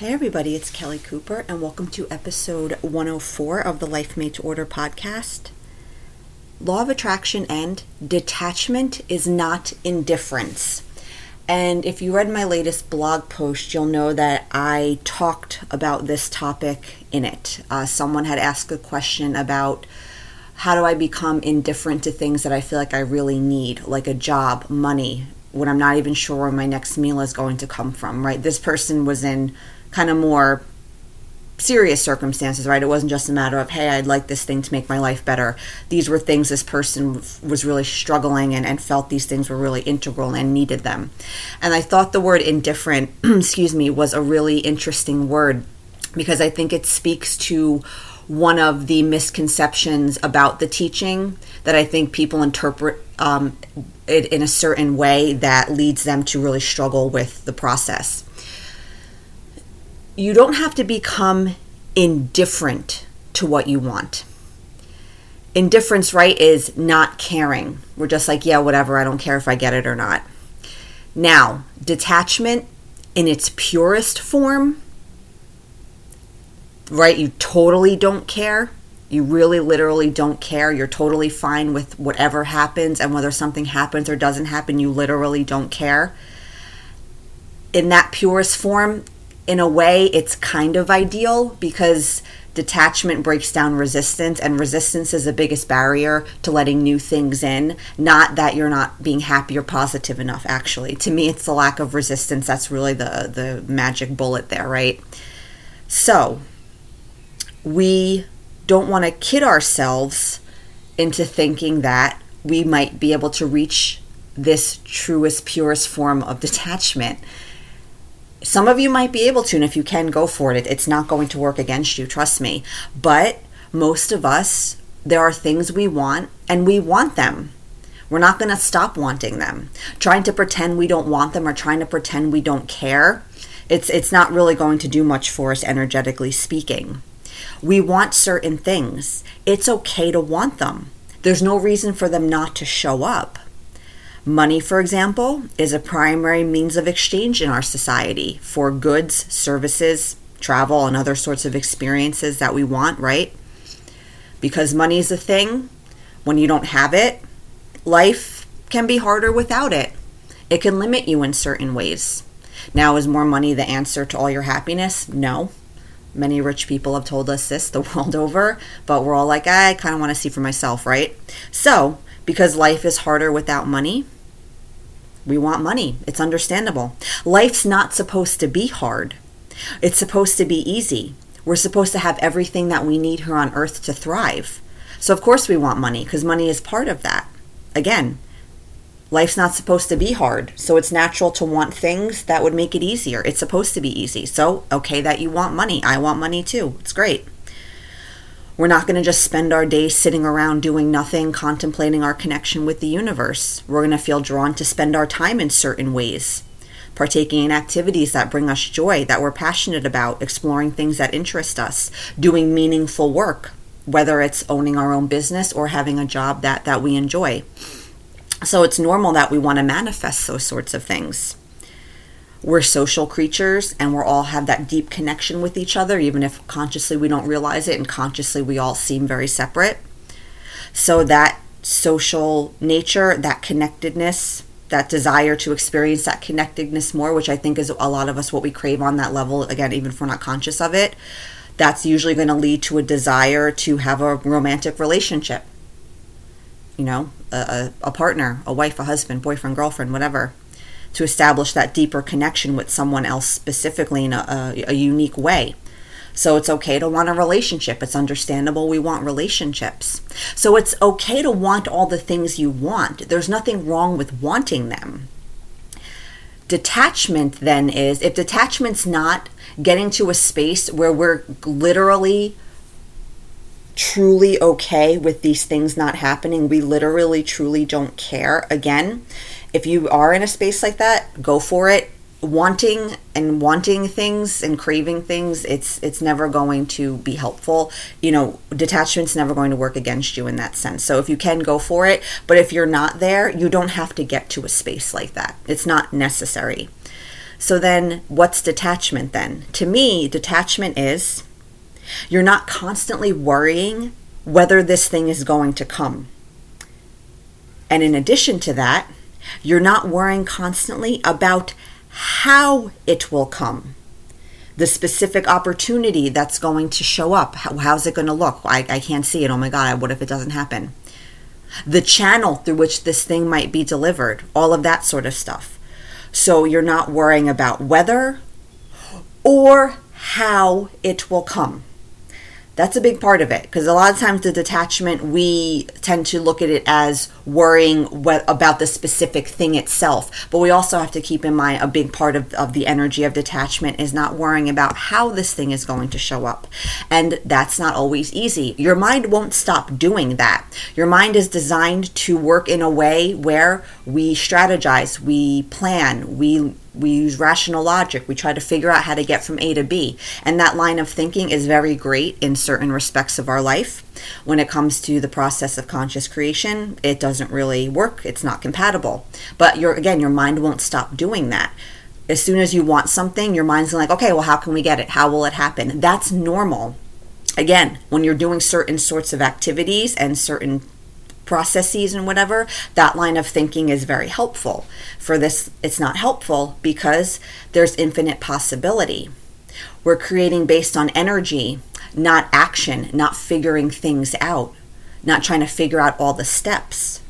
Hey, everybody, it's Kelly Cooper, and welcome to episode 104 of the Life Made to Order podcast. Law of attraction and detachment is not indifference. And if you read my latest blog post, you'll know that I talked about this topic in it. Uh, someone had asked a question about how do I become indifferent to things that I feel like I really need, like a job, money, when I'm not even sure where my next meal is going to come from, right? This person was in kind of more serious circumstances, right? It wasn't just a matter of, hey, I'd like this thing to make my life better. These were things this person was really struggling and, and felt these things were really integral and needed them. And I thought the word indifferent, excuse me, was a really interesting word because I think it speaks to one of the misconceptions about the teaching that I think people interpret um, it in a certain way that leads them to really struggle with the process you don't have to become indifferent to what you want. Indifference, right, is not caring. We're just like, yeah, whatever, I don't care if I get it or not. Now, detachment in its purest form, right, you totally don't care. You really literally don't care. You're totally fine with whatever happens and whether something happens or doesn't happen, you literally don't care. In that purest form, in a way, it's kind of ideal because detachment breaks down resistance, and resistance is the biggest barrier to letting new things in. Not that you're not being happy or positive enough, actually. To me, it's the lack of resistance that's really the, the magic bullet there, right? So, we don't want to kid ourselves into thinking that we might be able to reach this truest, purest form of detachment some of you might be able to, and if you can, go for it. It's not going to work against you, trust me. But most of us, there are things we want, and we want them. We're not going to stop wanting them. Trying to pretend we don't want them or trying to pretend we don't care, it's it's not really going to do much for us energetically speaking. We want certain things. It's okay to want them. There's no reason for them not to show up. Money, for example, is a primary means of exchange in our society for goods, services, travel, and other sorts of experiences that we want, right? Because money is a thing, when you don't have it, life can be harder without it. It can limit you in certain ways. Now, is more money the answer to all your happiness? No. Many rich people have told us this the world over, but we're all like, I kind of want to see for myself, right? So, because life is harder without money. We want money. It's understandable. Life's not supposed to be hard, it's supposed to be easy. We're supposed to have everything that we need here on earth to thrive. So, of course, we want money because money is part of that. Again, life's not supposed to be hard. So, it's natural to want things that would make it easier. It's supposed to be easy. So, okay, that you want money. I want money too. It's great. We're not going to just spend our days sitting around doing nothing, contemplating our connection with the universe. We're going to feel drawn to spend our time in certain ways, partaking in activities that bring us joy, that we're passionate about, exploring things that interest us, doing meaningful work, whether it's owning our own business or having a job that, that we enjoy. So it's normal that we want to manifest those sorts of things we're social creatures and we all have that deep connection with each other, even if consciously we don't realize it and consciously we all seem very separate. So, that social nature, that connectedness, that desire to experience that connectedness more, which I think is a lot of us what we crave on that level, again, even if we're not conscious of it, that's usually going to lead to a desire to have a romantic relationship. You know, a, a partner, a wife, a husband, boyfriend, girlfriend, whatever to establish that deeper connection with someone else specifically in a, a, a unique way. So it's okay to want a relationship. It's understandable we want relationships. So it's okay to want all the things you want. There's nothing wrong with wanting them. Detachment then is if detachment's not getting to a space where we're literally truly okay with these things not happening, we literally truly don't care. Again, if you are in a space like that, go for it. Wanting and wanting things and craving things, it's it's never going to be helpful. You know, detachment's never going to work against you in that sense. So if you can go for it, but if you're not there, you don't have to get to a space like that. It's not necessary. So then, what's detachment then? To me, detachment is you're not constantly worrying whether this thing is going to come. And in addition to that, you're not worrying constantly about how it will come. The specific opportunity that's going to show up. How, how's it going to look? I, I can't see it. Oh my God, what if it doesn't happen? The channel through which this thing might be delivered, all of that sort of stuff. So you're not worrying about whether or how it will come. That's a big part of it because a lot of times the detachment, we tend to look at it as worrying what, about the specific thing itself. But we also have to keep in mind a big part of, of the energy of detachment is not worrying about how this thing is going to show up. And that's not always easy. Your mind won't stop doing that. Your mind is designed to work in a way where we strategize, we plan, we we use rational logic. We try to figure out how to get from A to B. And that line of thinking is very great in certain respects of our life. When it comes to the process of conscious creation, it doesn't really work. It's not compatible. But your again, your mind won't stop doing that. As soon as you want something, your mind's like, okay, well, how can we get it? How will it happen? That's normal. Again, when you're doing certain sorts of activities and certain processes and whatever, that line of thinking is very helpful. For this, it's not helpful because there's infinite possibility. We're creating based on energy, not action, not figuring things out, not trying to figure out all the steps.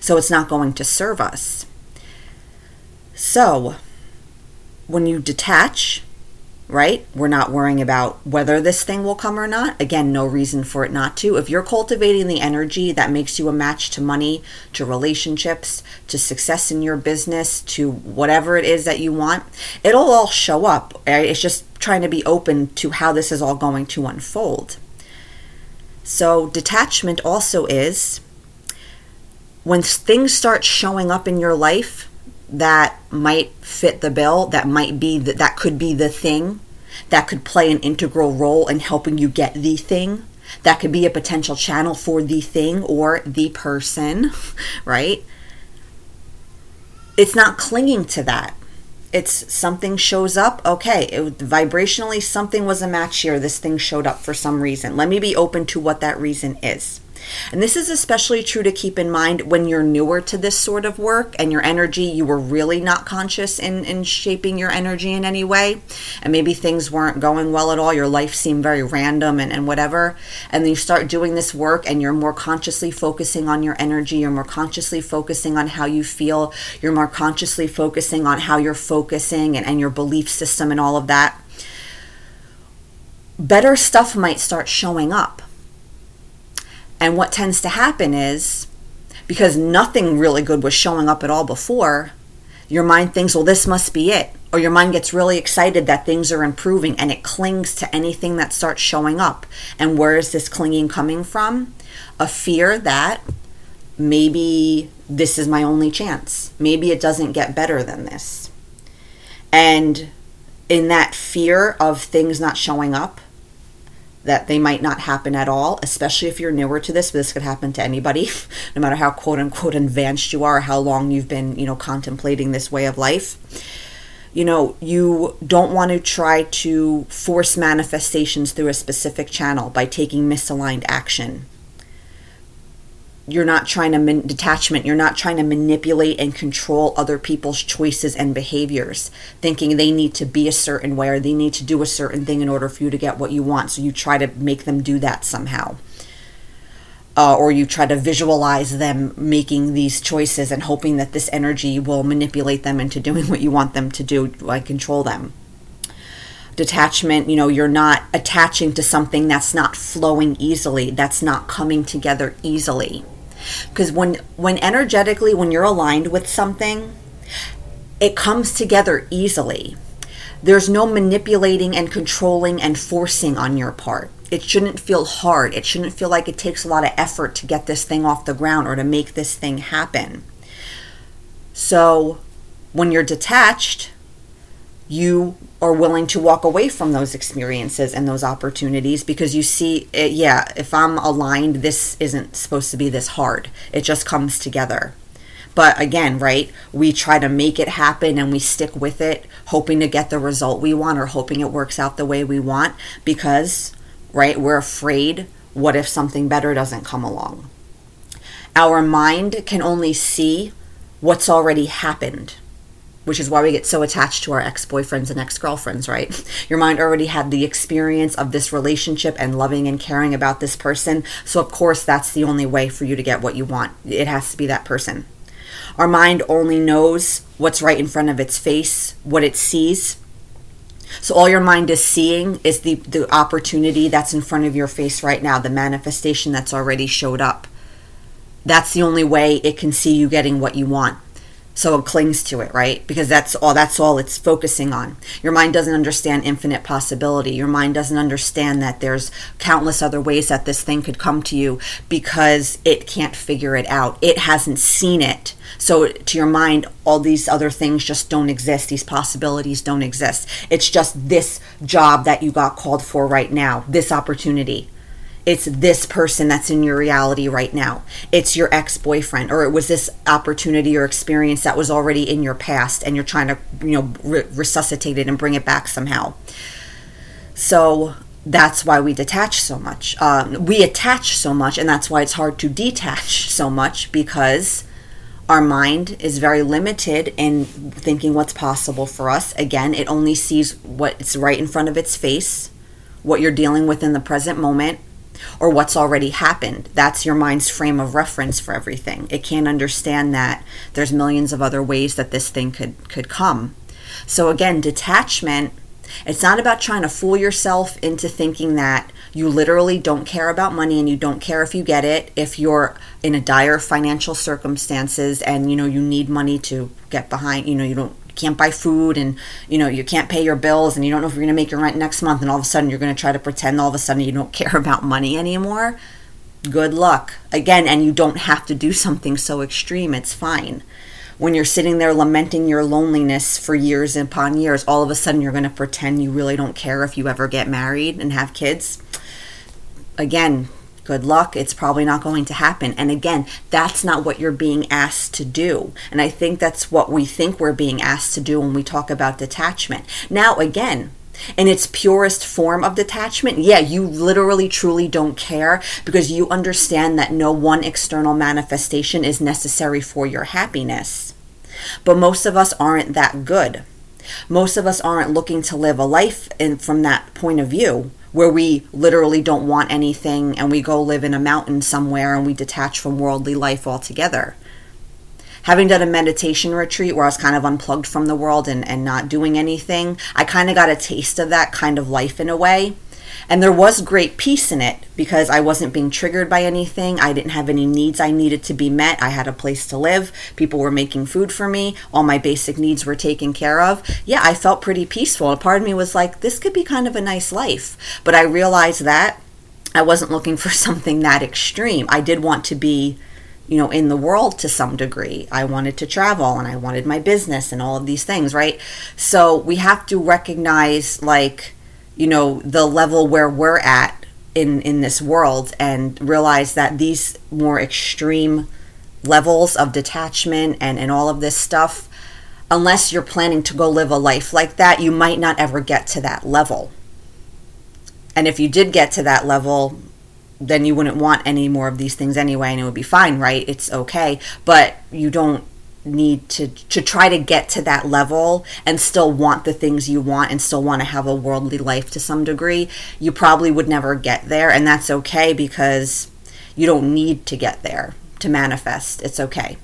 So it's not going to serve us. So, when you detach, right? We're not worrying about whether this thing will come or not. Again, no reason for it not to. If you're cultivating the energy that makes you a match to money, to relationships, to success in your business, to whatever it is that you want, it'll all show up. It's just trying to be open to how this is all going to unfold. So, detachment also is when things start showing up in your life that might fit the bill, that might be the, that could be the thing, that could play an integral role in helping you get the thing, that could be a potential channel for the thing or the person, right? It's not clinging to that. It's something shows up. Okay, it, vibrationally, something was a match here. This thing showed up for some reason. Let me be open to what that reason is. And this is especially true to keep in mind when you're newer to this sort of work and your energy, you were really not conscious in, in shaping your energy in any way. And maybe things weren't going well at all. Your life seemed very random and, and whatever. And then you start doing this work and you're more consciously focusing on your energy. You're more consciously focusing on how you feel. You're more consciously focusing on how you're focusing and, and your belief system and all of that. Better stuff might start showing up and what tends to happen is because nothing really good was showing up at all before, your mind thinks, well, this must be it. Or your mind gets really excited that things are improving and it clings to anything that starts showing up. And where is this clinging coming from? A fear that maybe this is my only chance. Maybe it doesn't get better than this. And in that fear of things not showing up, that they might not happen at all, especially if you're newer to this. But this could happen to anybody, no matter how quote unquote advanced you are, how long you've been, you know, contemplating this way of life. You know, you don't want to try to force manifestations through a specific channel by taking misaligned action you're not trying to man- detachment you're not trying to manipulate and control other people's choices and behaviors thinking they need to be a certain way or they need to do a certain thing in order for you to get what you want. So you try to make them do that somehow. Uh, or you try to visualize them making these choices and hoping that this energy will manipulate them into doing what you want them to do like control them. Detachment, you know, you're not attaching to something that's not flowing easily, that's not coming together easily because when when energetically when you're aligned with something it comes together easily. There's no manipulating and controlling and forcing on your part. It shouldn't feel hard. It shouldn't feel like it takes a lot of effort to get this thing off the ground or to make this thing happen. So when you're detached you are willing to walk away from those experiences and those opportunities because you see it, yeah if i'm aligned this isn't supposed to be this hard. It just comes together. But again, right, we try to make it happen and we stick with it, hoping to get the result we want or hoping it works out the way we want because, right, we're afraid what if something better doesn't come along? Our mind can only see what's already happened which is why we get so attached to our ex-boyfriends and ex-girlfriends right? Your mind already had the experience of this relationship and loving and caring about this person. So of course that's the only way for you to get what you want. It has to be that person. Our mind only knows what's right in front of its face what it sees. So all your mind is seeing is the the opportunity that's in front of your face right now the manifestation that's already showed up. That's the only way it can see you getting what you want so it clings to it right? Because that's all that's all it's focusing on. Your mind doesn't understand infinite possibility. Your mind doesn't understand that there's countless other ways that this thing could come to you because it can't figure it out. It hasn't seen it. So to your mind all these other things just don't exist. These possibilities don't exist. It's just this job that you got called for right now this opportunity it's this person that's in your reality right now. It's your ex boyfriend, or it was this opportunity or experience that was already in your past, and you're trying to, you know, re- resuscitate it and bring it back somehow. So that's why we detach so much. Um, we attach so much, and that's why it's hard to detach so much because our mind is very limited in thinking what's possible for us. Again, it only sees what's right in front of its face, what you're dealing with in the present moment, or what's already happened. That's your mind's frame of reference for everything. It can't understand that there's millions of other ways that this thing could could come. So again, detachment it's not about trying to fool yourself into thinking that you literally don't care about money and you don't care if you get it if you're in a dire financial circumstances and you know you need money to get behind, you know, you don't can't buy food and you know you can't pay your bills and you don't know if you're going to make your rent next month and all of a sudden you're going to try to pretend all of a sudden you don't care about money anymore good luck. Again and you don't have to do something so extreme it's fine. When you're sitting there lamenting your loneliness for years upon years all of a sudden you're going to pretend you really don't care if you ever get married and have kids. Again good luck. It's probably not going to happen. And again, that's not what you're being asked to do. And I think that's what we think we're being asked to do when we talk about detachment. Now, again, in its purest form of detachment, yeah, you literally truly don't care because you understand that no one external manifestation is necessary for your happiness. But most of us aren't that good. Most of us aren't looking to live a life in, from that point of view where we literally don't want anything and we go live in a mountain somewhere and we detach from worldly life altogether. Having done a meditation retreat where I was kind of unplugged from the world and, and not doing anything, I kind of got a taste of that kind of life in a way. And there was great peace in it because I wasn't being triggered by anything. I didn't have any needs I needed to be met. I had a place to live. People were making food for me. All my basic needs were taken care of. Yeah, I felt pretty peaceful. A part of me was like, this could be kind of a nice life. But I realized that I wasn't looking for something that extreme. I did want to be you know in the world to some degree i wanted to travel and i wanted my business and all of these things right so we have to recognize like you know the level where we're at in in this world and realize that these more extreme levels of detachment and and all of this stuff unless you're planning to go live a life like that you might not ever get to that level. And if you did get to that level then you wouldn't want any more of these things anyway and it would be fine right? It's okay. But you don't need to to try to get to that level and still want the things you want and still want to have a worldly life to some degree you probably would never get there and that's okay because you don't need to get there to manifest it's okay.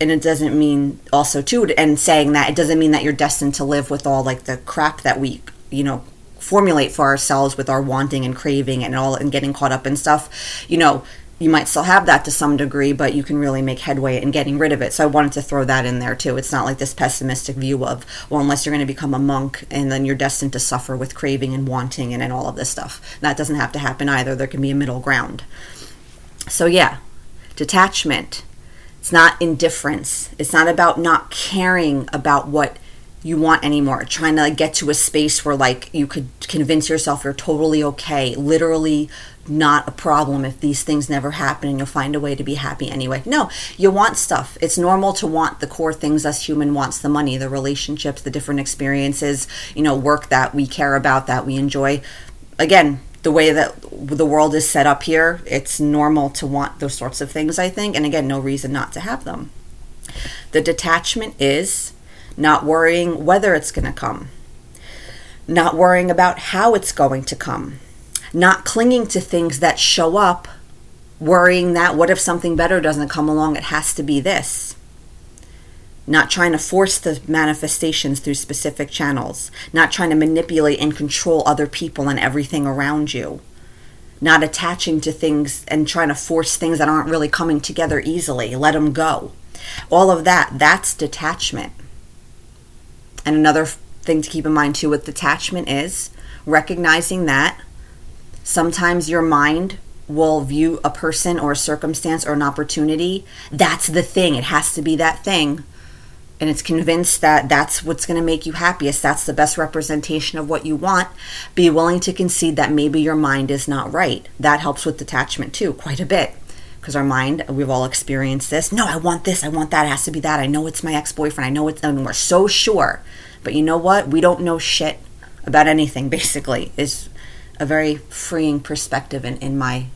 And it doesn't mean also too and saying that it doesn't mean that you're destined to live with all like the crap that we you know formulate for ourselves with our wanting and craving and all and getting caught up in stuff. You know you might still have that to some degree, but you can really make headway in getting rid of it. So I wanted to throw that in there too. It's not like this pessimistic view of, well, unless you're going to become a monk and then you're destined to suffer with craving and wanting and, and all of this stuff. That doesn't have to happen either. There can be a middle ground. So, yeah, detachment. It's not indifference. It's not about not caring about what you want anymore trying to like, get to a space where like you could convince yourself you're totally okay literally not a problem if these things never happen and you'll find a way to be happy anyway. No you want stuff. It's normal to want the core things us human wants the money the relationships the different experiences you know work that we care about that we enjoy. Again the way that the world is set up here it's normal to want those sorts of things i think and again no reason not to have them. The detachment is not worrying whether it's going to come, not worrying about how it's going to come, not clinging to things that show up, worrying that what if something better doesn't come along, it has to be this. Not trying to force the manifestations through specific channels, not trying to manipulate and control other people and everything around you not attaching to things and trying to force things that aren't really coming together easily. Let them go. All of that, that's detachment. And another thing to keep in mind too with detachment is recognizing that sometimes your mind will view a person or a circumstance or an opportunity. That's the thing. It has to be that thing. And it's convinced that that's what's going to make you happiest. That's the best representation of what you want. Be willing to concede that maybe your mind is not right. That helps with detachment too, quite a bit because our mind, we've all experienced this. No, I want this, I want that, it has to be that. I know it's my ex boyfriend, I know it's, and we're so sure. But you know what? We don't know shit about anything, basically, is a very freeing perspective in, in my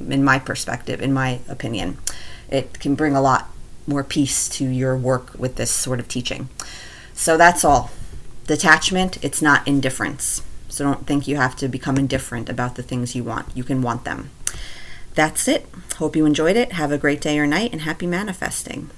in my perspective, in my opinion. It can bring a lot more peace to your work with this sort of teaching. So that's all. Detachment, it's not indifference. So don't think you have to become indifferent about the things you want. You can want them that's it. Hope you enjoyed it. Have a great day or night and happy manifesting.